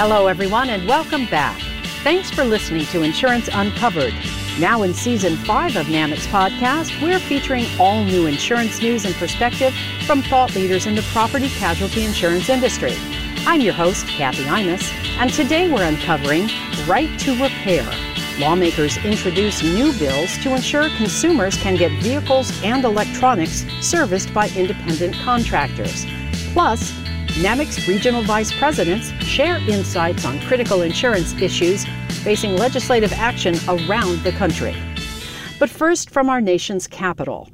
Hello, everyone, and welcome back. Thanks for listening to Insurance Uncovered. Now, in season five of NAMIC's podcast, we're featuring all new insurance news and perspective from thought leaders in the property casualty insurance industry. I'm your host, Kathy Imus, and today we're uncovering Right to Repair. Lawmakers introduce new bills to ensure consumers can get vehicles and electronics serviced by independent contractors. Plus, NAMIC's regional vice presidents share insights on critical insurance issues facing legislative action around the country. But first, from our nation's capital.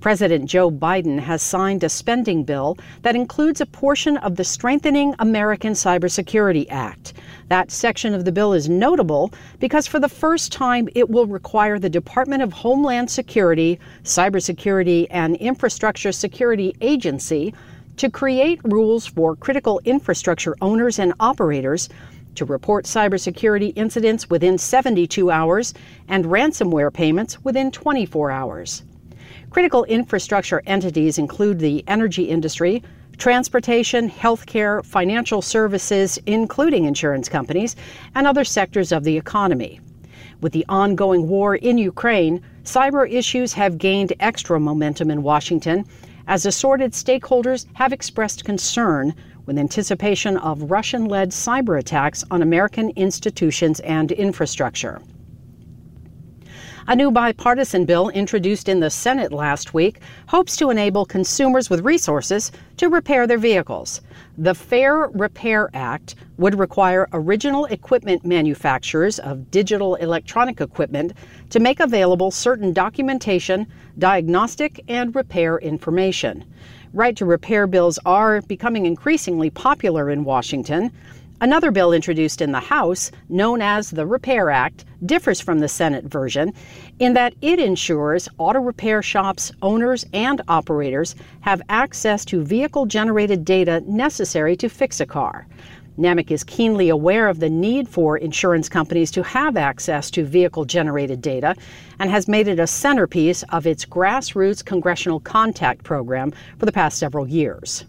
President Joe Biden has signed a spending bill that includes a portion of the Strengthening American Cybersecurity Act. That section of the bill is notable because for the first time it will require the Department of Homeland Security, Cybersecurity, and Infrastructure Security Agency to create rules for critical infrastructure owners and operators to report cybersecurity incidents within 72 hours and ransomware payments within 24 hours. Critical infrastructure entities include the energy industry, transportation, healthcare, financial services, including insurance companies, and other sectors of the economy. With the ongoing war in Ukraine, cyber issues have gained extra momentum in Washington as assorted stakeholders have expressed concern with anticipation of Russian led cyber attacks on American institutions and infrastructure. A new bipartisan bill introduced in the Senate last week hopes to enable consumers with resources to repair their vehicles. The Fair Repair Act would require original equipment manufacturers of digital electronic equipment to make available certain documentation, diagnostic, and repair information. Right to repair bills are becoming increasingly popular in Washington. Another bill introduced in the House, known as the Repair Act, differs from the Senate version in that it ensures auto repair shops, owners, and operators have access to vehicle generated data necessary to fix a car. NAMIC is keenly aware of the need for insurance companies to have access to vehicle generated data and has made it a centerpiece of its grassroots congressional contact program for the past several years.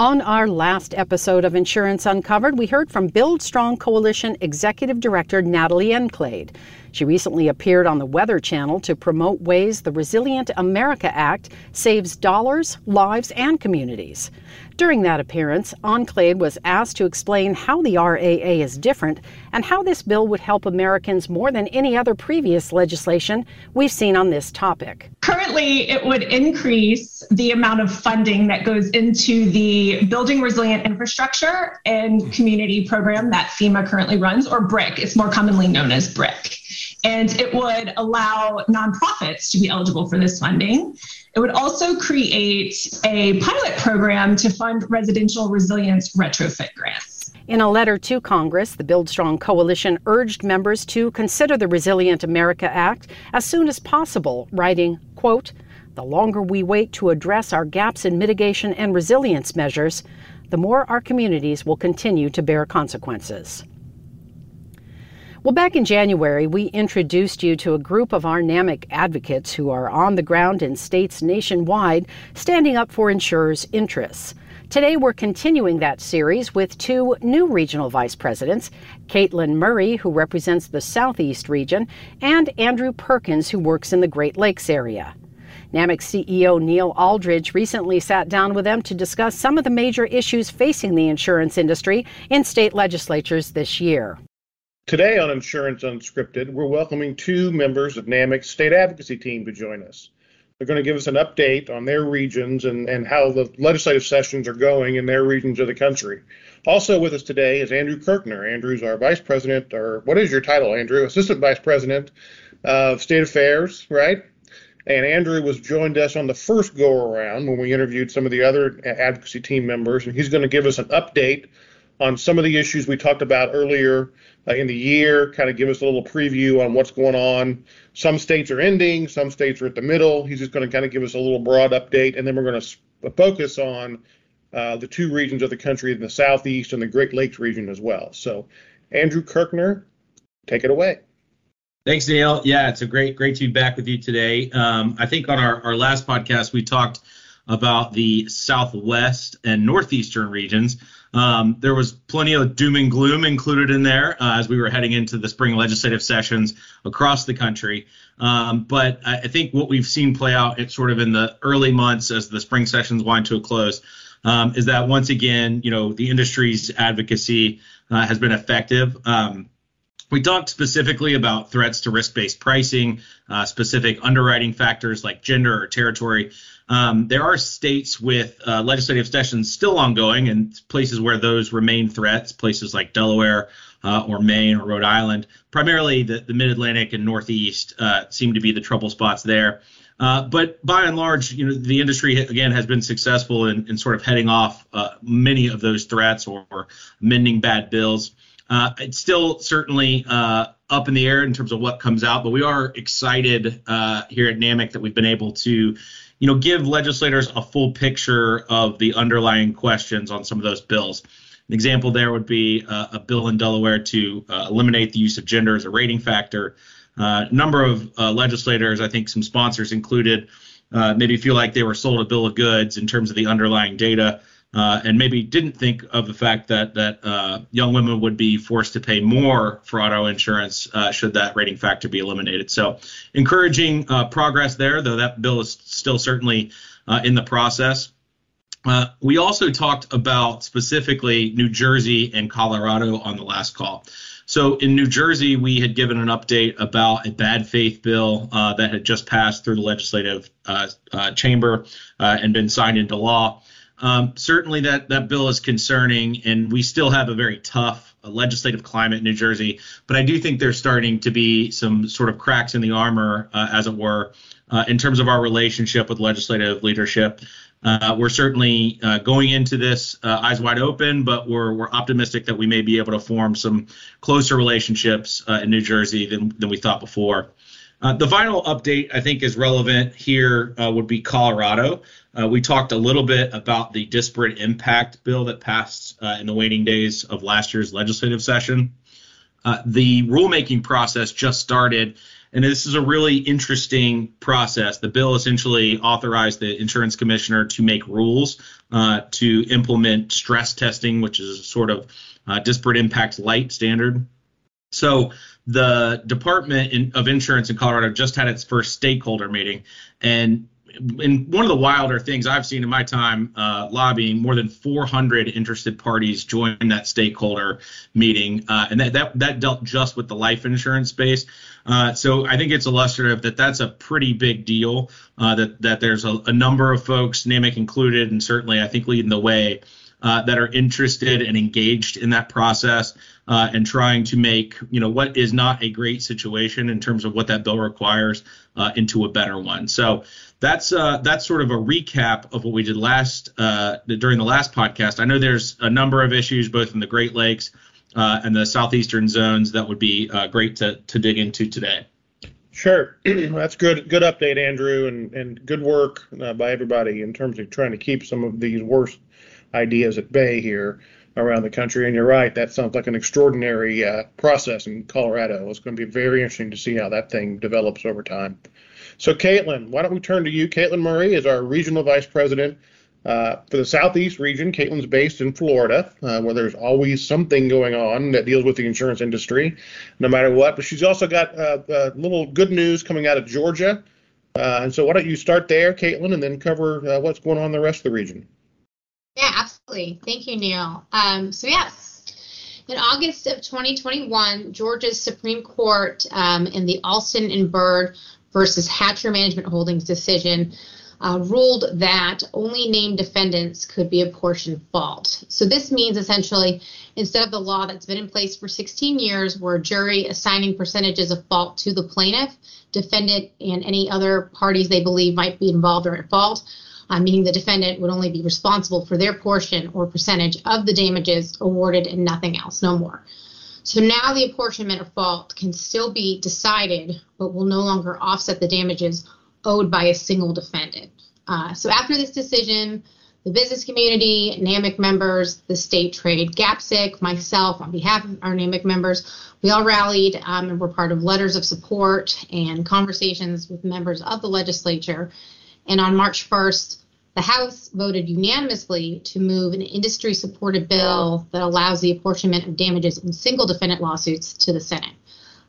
On our last episode of Insurance Uncovered, we heard from Build Strong Coalition Executive Director Natalie Enclade. She recently appeared on the Weather Channel to promote ways the Resilient America Act saves dollars, lives, and communities. During that appearance, Enclade was asked to explain how the RAA is different and how this bill would help Americans more than any other previous legislation we've seen on this topic. Currently, it would increase the amount of funding that goes into the Building Resilient Infrastructure and Community program that FEMA currently runs, or BRIC. It's more commonly known as BRIC. And it would allow nonprofits to be eligible for this funding. It would also create a pilot program to fund residential resilience retrofit grants. In a letter to Congress, the Build Strong Coalition urged members to consider the Resilient America Act as soon as possible, writing, quote, the longer we wait to address our gaps in mitigation and resilience measures, the more our communities will continue to bear consequences. Well, back in January, we introduced you to a group of our NAMIC advocates who are on the ground in states nationwide standing up for insurers' interests. Today, we're continuing that series with two new regional vice presidents Caitlin Murray, who represents the Southeast region, and Andrew Perkins, who works in the Great Lakes area. NAMIC CEO Neil Alldredge recently sat down with them to discuss some of the major issues facing the insurance industry in state legislatures this year. Today on Insurance Unscripted, we're welcoming two members of NAMIC's state advocacy team to join us. They're going to give us an update on their regions and, and how the legislative sessions are going in their regions of the country. Also with us today is Andrew Kirkner. Andrew's our vice president, or what is your title, Andrew? Assistant vice president of state affairs, right? And Andrew was joined us on the first go around when we interviewed some of the other advocacy team members, and he's going to give us an update on some of the issues we talked about earlier uh, in the year, kind of give us a little preview on what's going on. Some states are ending, some states are at the middle. He's just going to kind of give us a little broad update, and then we're going to focus on uh, the two regions of the country in the Southeast and the Great Lakes region as well. So, Andrew Kirkner, take it away. Thanks, Neil. Yeah, it's a great, great to be back with you today. Um, I think on our, our last podcast, we talked about the Southwest and Northeastern regions. Um, there was plenty of doom and gloom included in there uh, as we were heading into the spring legislative sessions across the country. Um, but I, I, think what we've seen play out, sort of in the early months as the spring sessions wind to a close, um, is that once again, you know, the industry's advocacy uh, has been effective. Um, we talked specifically about threats to risk based pricing, uh, specific underwriting factors like gender or territory. Um, there are states with uh, legislative sessions still ongoing and places where those remain threats, places like Delaware uh, or Maine or Rhode Island. Primarily, the, the Mid Atlantic and Northeast uh, seem to be the trouble spots there. Uh, but by and large, you know, the industry again has been successful in, in sort of heading off uh, many of those threats or, or mending bad bills. Uh, it's still certainly uh, up in the air in terms of what comes out, but we are excited uh, here at NAMIC that we've been able to, you know, give legislators a full picture of the underlying questions on some of those bills. An example there would be uh, a bill in Delaware to uh, eliminate the use of gender as a rating factor. A uh, number of legislators, I think some sponsors included, maybe feel like they were sold a bill of goods in terms of the underlying data uh, and maybe didn't think of the fact that that uh, young women would be forced to pay more for auto insurance uh, should that rating factor be eliminated. So, encouraging uh, progress there, though that bill is still certainly uh, in the process. Uh, we also talked about specifically New Jersey and Colorado on the last call. So in New Jersey, we had given an update about a bad faith bill that had just passed through the legislative chamber and been signed into law. Um, certainly, that that bill is concerning, and we still have a very tough uh, legislative climate in New Jersey. But I do think there's starting to be some sort of cracks in the armor, uh, as it were, uh, in terms of our relationship with legislative leadership. Uh, we're certainly uh, going into this uh, eyes wide open, but we're we're optimistic that we may be able to form some closer relationships in New Jersey than than we thought before. Uh, the final update I think is relevant here uh, would be Colorado. Uh, we talked a little bit about the disparate impact bill that passed uh, in the waning days of last year's legislative session. Uh, the rulemaking process just started, and this is a really interesting process. The bill essentially authorized the insurance commissioner to make rules uh, to implement stress testing, which is a sort of disparate impact light standard. So the Department in, of Insurance in Colorado just had its first stakeholder meeting, and in one of the wilder things I've seen in my time uh, lobbying, more than 400 interested parties joined that stakeholder meeting, uh, and that, that that dealt just with the life insurance space. Uh, so I think it's illustrative that that's a pretty big deal. Uh, that that there's a, a, number of folks, NAMIC included, and certainly I think leading the way uh, that are interested and engaged in that process uh, and trying to make you know what is not a great situation in terms of what that bill requires uh, into a better one. So that's uh, that's sort of a recap of what we did last uh, during the last podcast. I know there's a number of issues both in the Great Lakes uh, and the southeastern zones that would be great to to dig into today. Sure, that's good. Good update, Andrew, and and good work by everybody in terms of trying to keep some of these worst ideas at bay here around the country. And you're right, that sounds like an extraordinary uh, process in Colorado. It's going to be very interesting to see how that thing develops over time. So, Caitlin, why don't we turn to you? Caitlin Murray is our regional vice president uh, for the Southeast region. Caitlin's based in Florida, uh, where there's always something going on that deals with the insurance industry, no matter what. But she's also got uh, a little good news coming out of Georgia. Uh, and so, why don't you start there, Caitlin, and then cover uh, what's going on in the rest of the region? Yeah, absolutely. Thank you, Neil. Um, so, yes, in August of 2021, Georgia's Supreme Court um, in the Alston and Bird versus Hatcher Management Holdings decision uh, ruled that only named defendants could be apportioned fault. So, this means essentially instead of the law that's been in place for 16 years, where a jury assigning percentages of fault to the plaintiff, defendant, and any other parties they believe might be involved or at fault uh, meaning the defendant would only be responsible for their portion or percentage of the damages awarded and nothing else, no more. So now the apportionment of fault can still be decided, but will no longer offset the damages owed by a single defendant. Uh, so after this decision, the business community, NAMIC members, the state trade, GAPSIC, myself, on behalf of our NAMIC members, we all rallied um, and were part of letters of support and conversations with members of the legislature and on March 1st, The House voted unanimously to move an industry supported bill that allows the apportionment of damages in single defendant lawsuits to the Senate.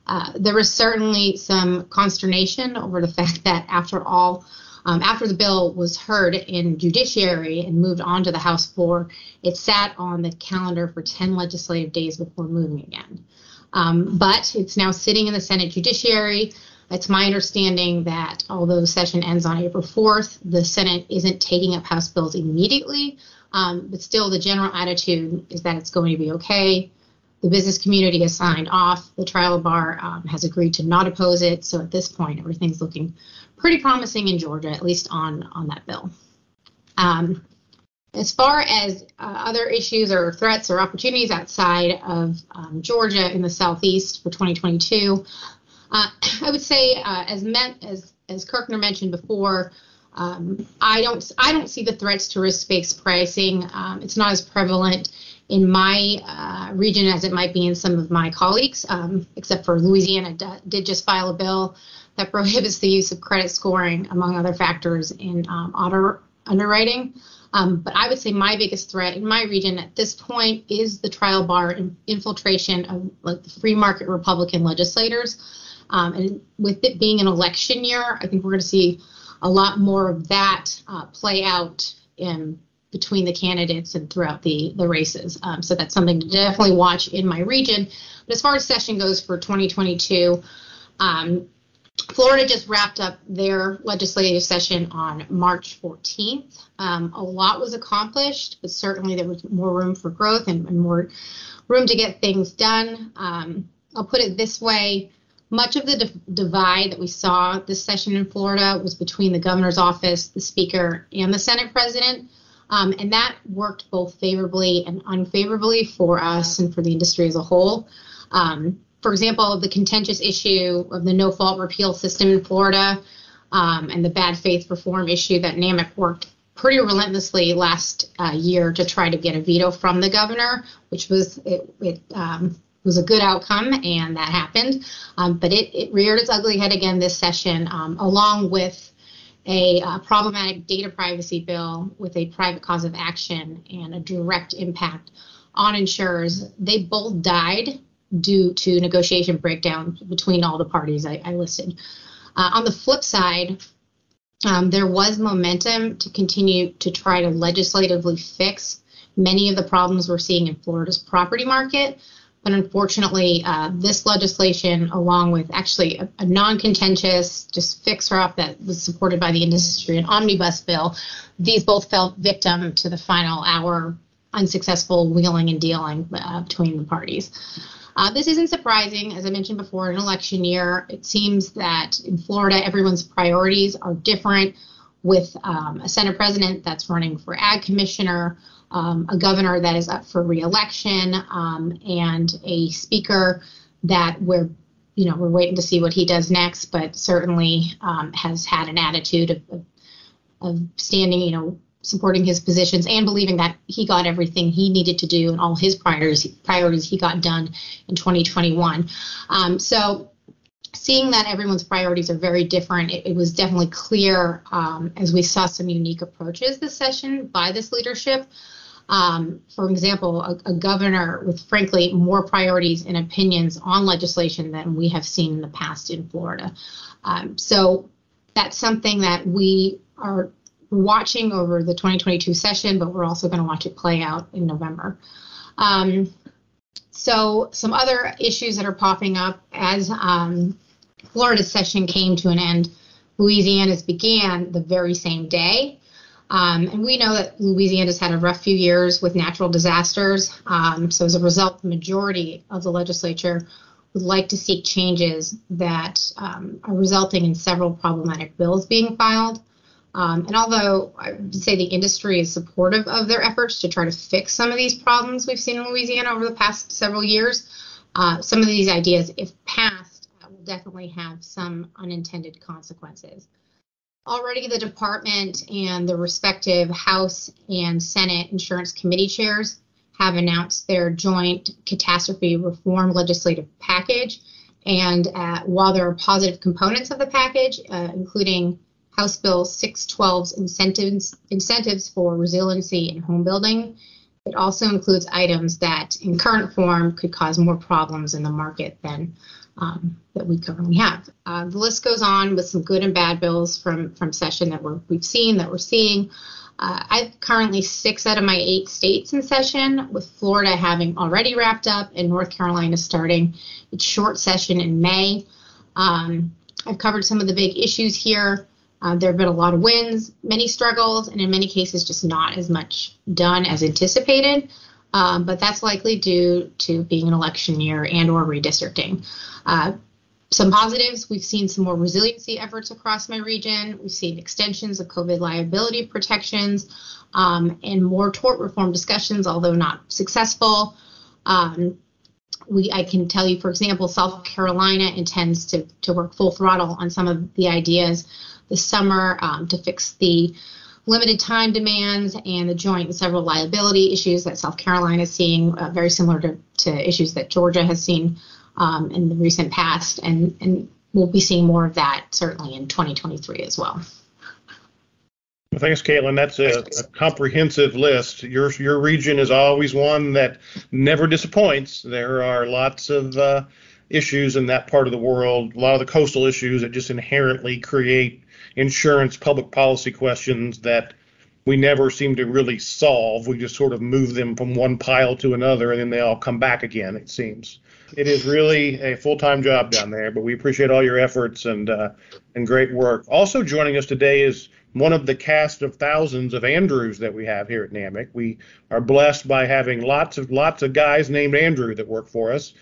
Uh, there was certainly some consternation over the fact that, after all, um, after the bill was heard in judiciary and moved on to the House floor, it sat on the calendar for 10 legislative days before moving again. Um, but it's now sitting in the Senate judiciary. It's my understanding that although the session ends on April 4th, the Senate isn't taking up House bills immediately. Um, but still, the general attitude is that it's going to be okay. The business community has signed off. The trial bar um, has agreed to not oppose it. So at this point, everything's looking pretty promising in Georgia, at least on on that bill. Um, as far as uh, other issues or threats or opportunities outside of um, Georgia in the southeast for 2022, uh, I would say, uh, as as as Kirkner mentioned before, um, I don't I don't see the threats to risk-based pricing. Um, it's not as prevalent in my uh, region as it might be in some of my colleagues, um, except for Louisiana d- did just file a bill that prohibits the use of credit scoring, among other factors, in um, auto underwriting. Um, but I would say my biggest threat in my region at this point is the trial bar in infiltration of like the free market Republican legislators. Um, and with it being an election year, I think we're going to see a lot more of that uh, play out in between the candidates and throughout the the races. Um, so that's something to definitely watch in my region. But as far as session goes for 2022, um, Florida just wrapped up their legislative session on March 14th. Um, a lot was accomplished, but certainly there was more room for growth and, and more room to get things done. Um, I'll put it this way much of the divide that we saw this session in Florida was between the governor's office, the speaker, and the Senate president. Um, and that worked both favorably and unfavorably for us and for the industry as a whole. Um, for example, the contentious issue of the no fault repeal system in Florida um, and the bad faith reform issue that NAMIC worked pretty relentlessly last uh, year to try to get a veto from the governor, which was it, it um, was a good outcome, and that happened. Um, but it, it, reared its ugly head again this session, um, along with a uh, problematic data privacy bill with a private cause of action and a direct impact on insurers. They both died due to negotiation breakdown between all the parties I, I listed. Uh, on the flip side, um, there was momentum to continue to try to legislatively fix many of the problems we're seeing in Florida's property market. But unfortunately, uh, this legislation, along with actually a, a non contentious, just fixer up that was supported by the industry, an omnibus bill, these both fell victim to the final hour unsuccessful wheeling and dealing uh, between the parties. Uh, this isn't surprising. As I mentioned before, in election year, it seems that in Florida, everyone's priorities are different with um, a Senate president that's running for ag commissioner, um, a governor that is up for reelection, um, and a speaker that we're you know we're waiting to see what he does next, but certainly um, has had an attitude of, of, of standing you know supporting his positions and believing that he got everything he needed to do and all his priorities priorities he got done in 2021. Um, so seeing that everyone's priorities are very different, it, it was definitely clear um, as we saw some unique approaches this session by this leadership. Um, for example, a, a, governor with frankly more priorities and opinions on legislation than we have seen in the past in Florida. Um, so that's something that we are watching over the 2022 session, but we're also going to watch it play out in November. Um, so some other issues that are popping up as um, Florida's session came to an end, Louisiana's began the very same day. Um, and we know that Louisiana's had a rough few years with natural disasters. Um, so, as a result, the majority of the legislature would like to seek changes that um, are resulting in several problematic bills being filed. Um, and although I would say the industry is supportive of their efforts to try to fix some of these problems we've seen in Louisiana over the past several years, uh, some of these ideas, if passed, uh, will definitely have some unintended consequences. Already, the department and the respective House and Senate insurance committee chairs have announced their joint catastrophe reform legislative package. And uh, while there are positive components of the package, uh, including House Bill 612's incentives, incentives for resiliency in home building. It also includes items that, in current form, could cause more problems in the market than um, that we currently have. Uh, the list goes on with some good and bad bills from from session that we're, we've seen that we're seeing. Uh, I've currently six out of my eight states in session, with Florida having already wrapped up and North Carolina starting its short session in May. Um, I've covered some of the big issues here. Uh, there have been a lot of wins, many struggles, and in many cases, just not as much done as anticipated. Um, but that's likely due to being an election year and/or redistricting. Uh, some positives we've seen some more resiliency efforts across my region we've seen extensions of covid liability protections um, and more tort reform discussions although not successful um, we i can tell you for example south carolina intends to, to work full throttle on some of the ideas this summer um, to fix the limited time demands and the joint and several liability issues that south carolina is seeing uh, very similar to, to issues that georgia has seen um, in the recent past, and, and we'll be seeing more of that certainly in 2023 as well. Well, thanks, Caitlin. That's a, a, comprehensive list. Your your region is always one that never disappoints. There are lots of uh, issues in that part of the world, a lot of the coastal issues that just inherently create insurance public policy questions that we never seem to really solve. We just sort of move them from one pile to another, and then they all come back again. It seems. It is really a full-time job down there, but we appreciate all your efforts and uh, and great work. Also joining us today is one of the cast of thousands of Andrews that we have here at NAMIC. We are blessed by having lots of lots of guys named Andrew that work for us,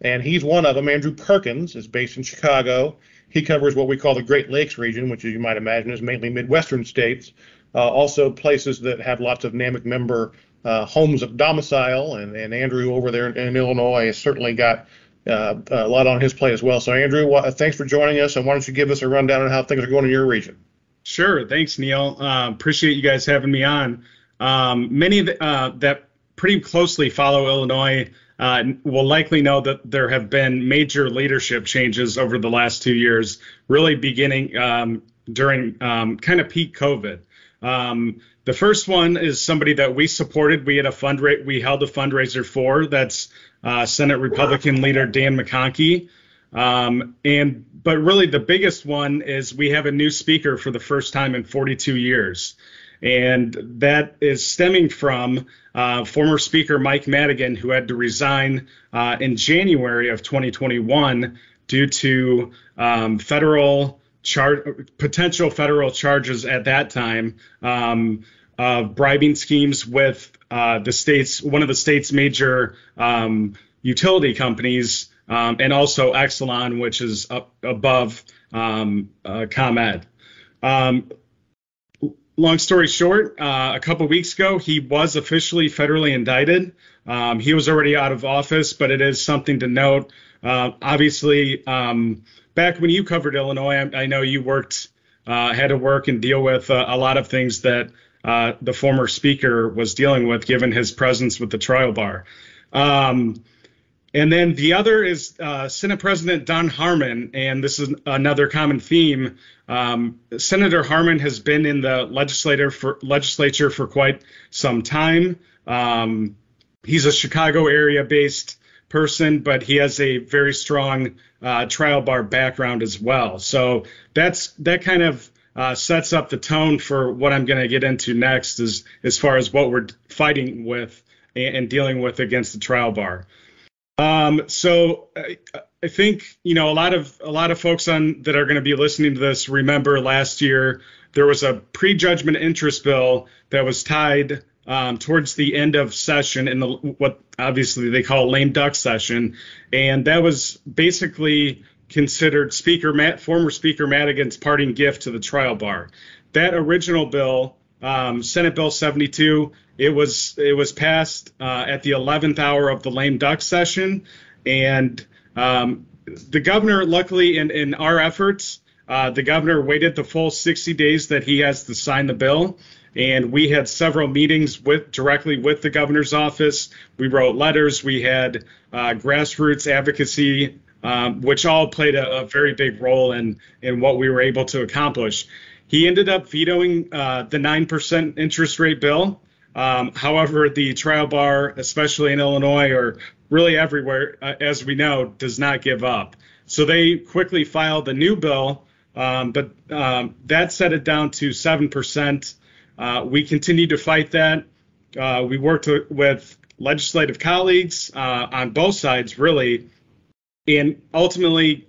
and he's one of them. Andrew Perkins is based in Chicago. He covers what we call the Great Lakes region, which, as you might imagine, is mainly Midwestern states. Uh, also, places that have lots of NAMIC member uh, homes of domicile, and, and Andrew over there in, in Illinois has certainly got uh, a lot on his plate as well. So, Andrew, thanks for joining us, and why don't you give us a rundown on how things are going in your region? Sure. Thanks, Neil. Uh, appreciate you guys having me on. Um, many the, uh, that pretty closely follow Illinois uh, will likely know that there have been major leadership changes over the last two years, really beginning um, during um, kind of peak COVID. Um, the first one is somebody that we supported. We had a fundra- we held a fundraiser for. That's uh, Senate Republican leader Dan McConchie. Um, and but really the biggest one is we have a new speaker for the first time in 42 years, and that is stemming from uh, former Speaker Mike Madigan, who had to resign uh, in January of 2021 due to um, federal char- potential federal charges at that time um, of bribing schemes with uh, the state's one of the state's major um, utility companies, um, and also Exelon, which is up above um, uh, ComEd. Long story short, uh, a couple weeks ago, he was officially federally indicted. Um, he was already out of office, but it is something to note. Uh, obviously, um, back when you covered Illinois, I, I know you worked, uh, had to work and deal with uh, a lot of things that uh, the former speaker was dealing with, given his presence with the trial bar. Um, and then the other is uh, Senate President Don Harmon, and this is another common theme. Um, Senator Harmon has been in the legislature for, legislature for quite some time. Um, he's a Chicago area based person, but he has a very strong uh, trial bar background as well. So that's that kind of uh, sets up the tone for what I'm going to get into next, as as far as what we're fighting with and, and dealing with against the trial bar. Um, so I, I, think you know a lot of a lot of folks on that are going to be listening to this remember last year there was a prejudgment interest bill that was tied um, towards the end of session in the what obviously they call lame duck session, and that was basically considered Speaker Matt, former Speaker Madigan's parting gift to the trial bar. That original bill, um, Senate Bill 72, it was it was passed uh, at the 11th hour of the lame duck session, and um, the governor, luckily, in, in our efforts, uh, the governor waited the full 60 days that he has to sign the bill and we had several meetings with directly with the governor's office. We wrote letters. We had uh, grassroots advocacy, um, which all played a, a, very big role in in what we were able to accomplish. He ended up vetoing uh, the 9% interest rate bill. Um, however, the trial bar, especially in Illinois or really everywhere, uh, as we know, does not give up. So they quickly filed a new bill, um, but um, that set it down to 7%. Uh, we continue to fight that. Uh, we worked with legislative colleagues uh, on both sides, really, and ultimately,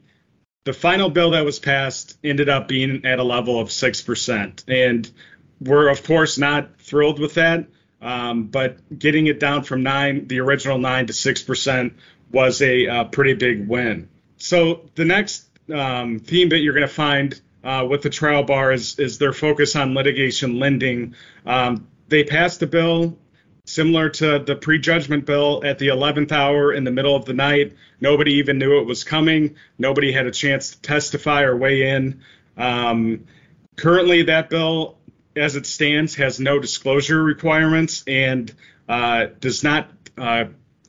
the final bill that was passed ended up being at a level of 6%. And we're, of course, not thrilled with that. Um, but getting it down from nine, the original nine to 6% was a uh, pretty big win. So the next um, theme that you're going to find uh, with the trial bar is, is their focus on litigation lending. Um, they passed a bill similar to the prejudgment bill at the 11th hour in the middle of the night. Nobody even knew it was coming. Nobody had a chance to testify or weigh in. Um, currently, that bill, as it stands, has no disclosure requirements and uh, does not uh,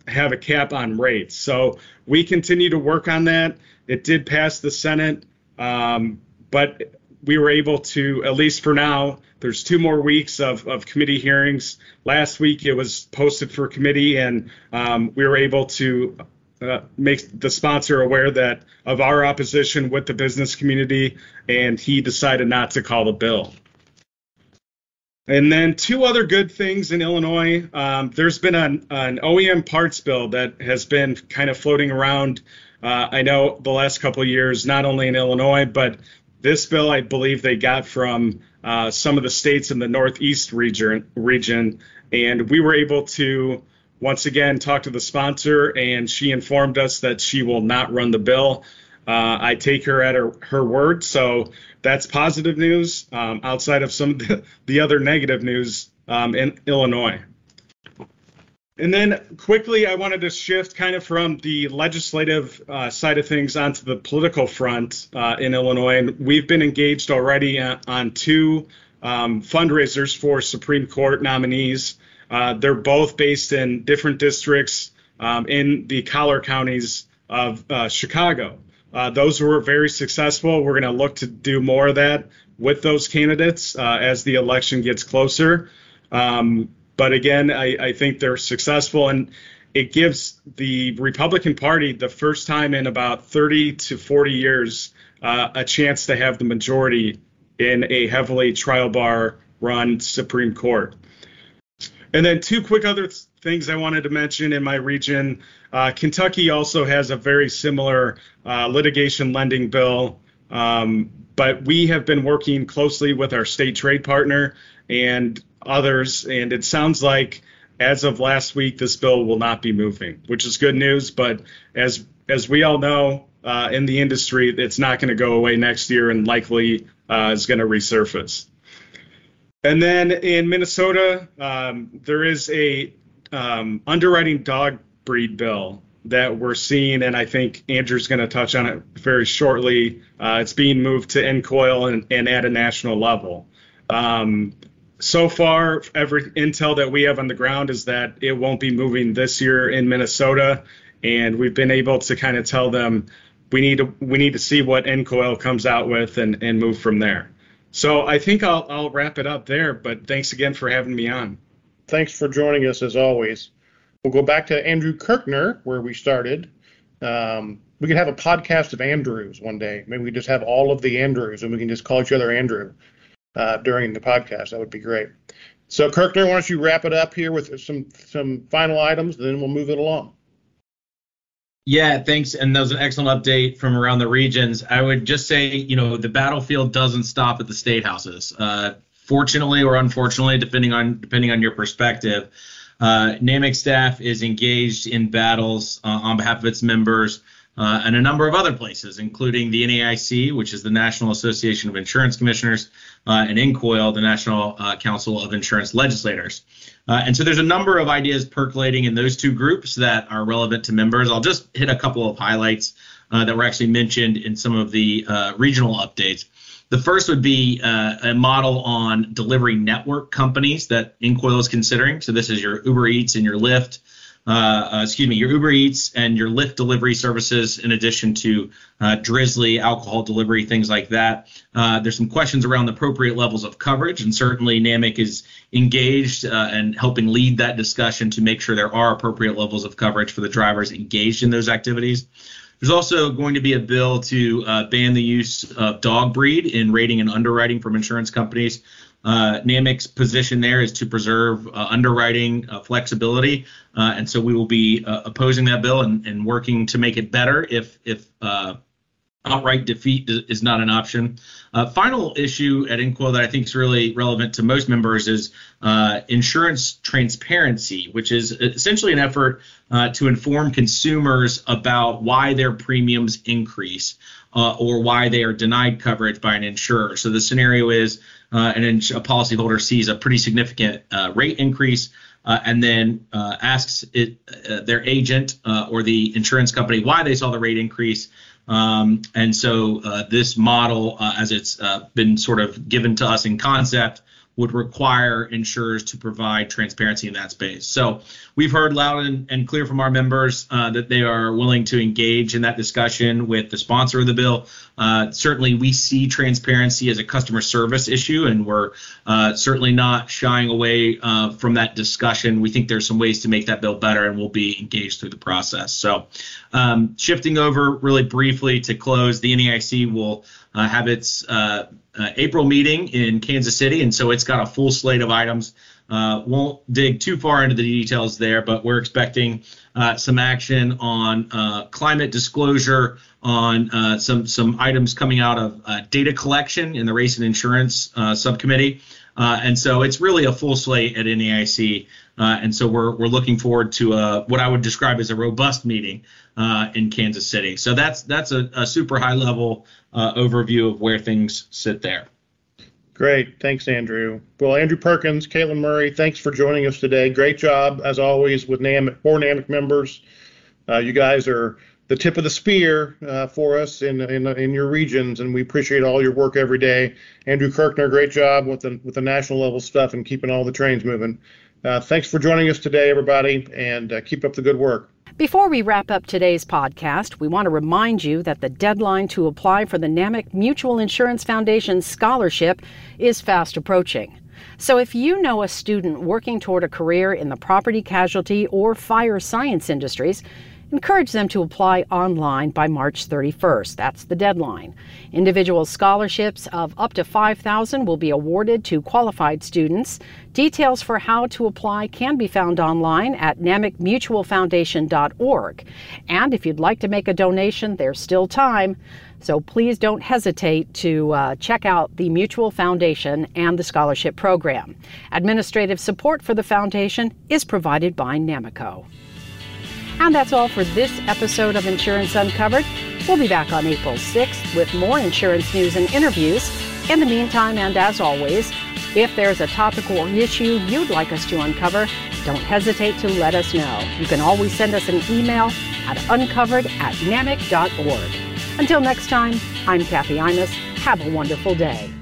have a cap on rates. So we continue to work on that. It did pass the Senate, um, but we were able to, at least for now, there's two more weeks of, of committee hearings. Last week it was posted for committee, and um, we were able to uh, make the sponsor aware that of our opposition with the business community, and he decided not to call the bill. And then two other good things in Illinois. Um, there's been an, an, OEM parts bill that has been kind of floating around. Uh, I know the last couple years, not only in Illinois, but this bill, I believe they got from uh, some of the states in the Northeast region, region, and we were able to once again talk to the sponsor, and she informed us that she will not run the bill. Uh, I take her at her, her word, so that's positive news um, outside of some of the, the other negative news um, in Illinois. And then quickly, I wanted to shift kind of from the legislative uh, side of things onto the political front uh, in Illinois. And we've been engaged already on, on two um, fundraisers for Supreme Court nominees. Uh, they're both based in different districts um, in the collar counties of uh, Chicago. Uh, those were very successful. We're going to look to do more of that with those candidates uh, as the election gets closer. Um, but again, I, I think they're successful and it gives the Republican Party the first time in about 30 to 40 years uh, a chance to have the majority in a heavily trial bar run Supreme Court. And then two quick other th- things I wanted to mention in my region. Uh, Kentucky also has a very similar uh, litigation lending bill, um, but we have been working closely with our state trade partner and others, and it sounds like as of last week, this bill will not be moving, which is good news. But as as we all know uh, in the industry, it's not going to go away next year, and likely uh, is going to resurface. And then in Minnesota, um, there is a um, underwriting dog breed bill that we're seeing, and I think Andrew's going to touch on it very shortly. Uh, it's being moved to NCOIL and, and at a national level. Um, so far, every intel that we have on the ground is that it won't be moving this year in Minnesota, and we've been able to kind of tell them we need to we need to see what NCOIL comes out with and and move from there. So I think I'll I'll wrap it up there. But thanks again for having me on. Thanks for joining us as always. We'll go back to Andrew Kirkner where we started. Um, we could have a podcast of Andrews one day. Maybe we just have all of the Andrews and we can just call each other Andrew uh, during the podcast. That would be great. So, Kirkner, why don't you wrap it up here with some some final items, and then we'll move it along. Yeah, thanks. And that was an excellent update from around the regions. I would just say, you know, the battlefield doesn't stop at the state houses. Uh, fortunately or unfortunately, depending on depending on your perspective, uh, NAMIC staff is engaged in battles uh, on behalf of its members uh, and a number of other places, including the NAIC, which is the National Association of Insurance Commissioners, uh, and NCOIL, the National uh, Council of Insurance Legislators. Uh, and so there's a number of ideas percolating in those two groups that are relevant to members. I'll just hit a couple of highlights uh, that were actually mentioned in some of the uh, regional updates. The first would be a model on delivery network companies that NCOIL is considering. So this is your Uber Eats and your Lyft uh, uh, excuse me, your Uber Eats and your Lyft delivery services, in addition to uh, Drizly, alcohol delivery, things like that. Uh, there's some questions around the appropriate levels of coverage, and certainly NAMIC is engaged uh, and helping lead that discussion to make sure there are appropriate levels of coverage for the drivers engaged in those activities. There's also going to be a bill to uh, ban the use of dog breed in rating and underwriting from insurance companies. Uh, NAMIC's position there is to preserve uh, underwriting uh, flexibility, uh, and so we will be uh, opposing that bill and, and, working to make it better if if uh, outright defeat is not an option. Uh, final issue at NCOIL that I think is really relevant to most members is uh, insurance transparency, which is essentially an effort uh, to inform consumers about why their premiums increase uh, or why they are denied coverage by an insurer. So the scenario is uh, an ins- a policyholder sees a pretty significant uh, rate increase. And then asks it, their agent or the insurance company why they saw the rate increase, um, and so uh, this model, uh, as it's uh, been sort of given to us in concept, would require insurers to provide transparency in that space. So we've heard loud and, and clear from our members uh, that they are willing to engage in that discussion with the sponsor of the bill. Uh, certainly, we see transparency as a customer service issue, and we're uh, certainly not shying away uh, from that discussion. We think there's some ways to make that bill better, and we'll be engaged through the process. So, um, shifting over really briefly to close, the NAIC will uh, have its uh, uh, April meeting in Kansas City, and so it's got a full slate of items. Uh, won't dig too far into the details there, but we're expecting uh, some action on uh, climate disclosure, on uh, some some items coming out of uh, data collection in the race and insurance uh, subcommittee, and so it's really a full slate at NAIC. and so we're we're looking forward to a, what I would describe as a robust meeting in Kansas City. So that's that's a, a super high level overview of where things sit there. Great. Thanks, Andrew. Well, Andrew Perkins, Caitlin Murray, thanks for joining us today. Great job, as always, with NAMIC, for NAMIC members. Uh, you guys are the tip of the spear uh, for us in, in, in your regions, and we appreciate all your work every day. Andrew Kirkner, great job with the with the national level stuff and keeping all the trains moving. Uh, thanks for joining us today, everybody, and uh, keep up the good work. Before we wrap up today's podcast, we want to remind you that the deadline to apply for the NAMIC Mutual Insurance Foundation scholarship is fast approaching. So if you know a student working toward a career in the property casualty or fire science industries, encourage them to apply online by March 31st. That's the deadline. Individual scholarships of up to 5000 will be awarded to qualified students. Details for how to apply can be found online at namicmutualfoundation.org. And if you'd like to make a donation, there's still time. So please don't hesitate to uh, check out the Mutual Foundation and the scholarship program. Administrative support for the foundation is provided by NAMICO. And that's all for this episode of Insurance Uncovered. We'll be back on April 6th with more insurance news and interviews. In the meantime, and as always, if there's a topic or issue you'd like us to uncover, don't hesitate to let us know. You can always send us an email at uncovered at namic.org. Until next time, I'm Kathy Imus. Have a wonderful day.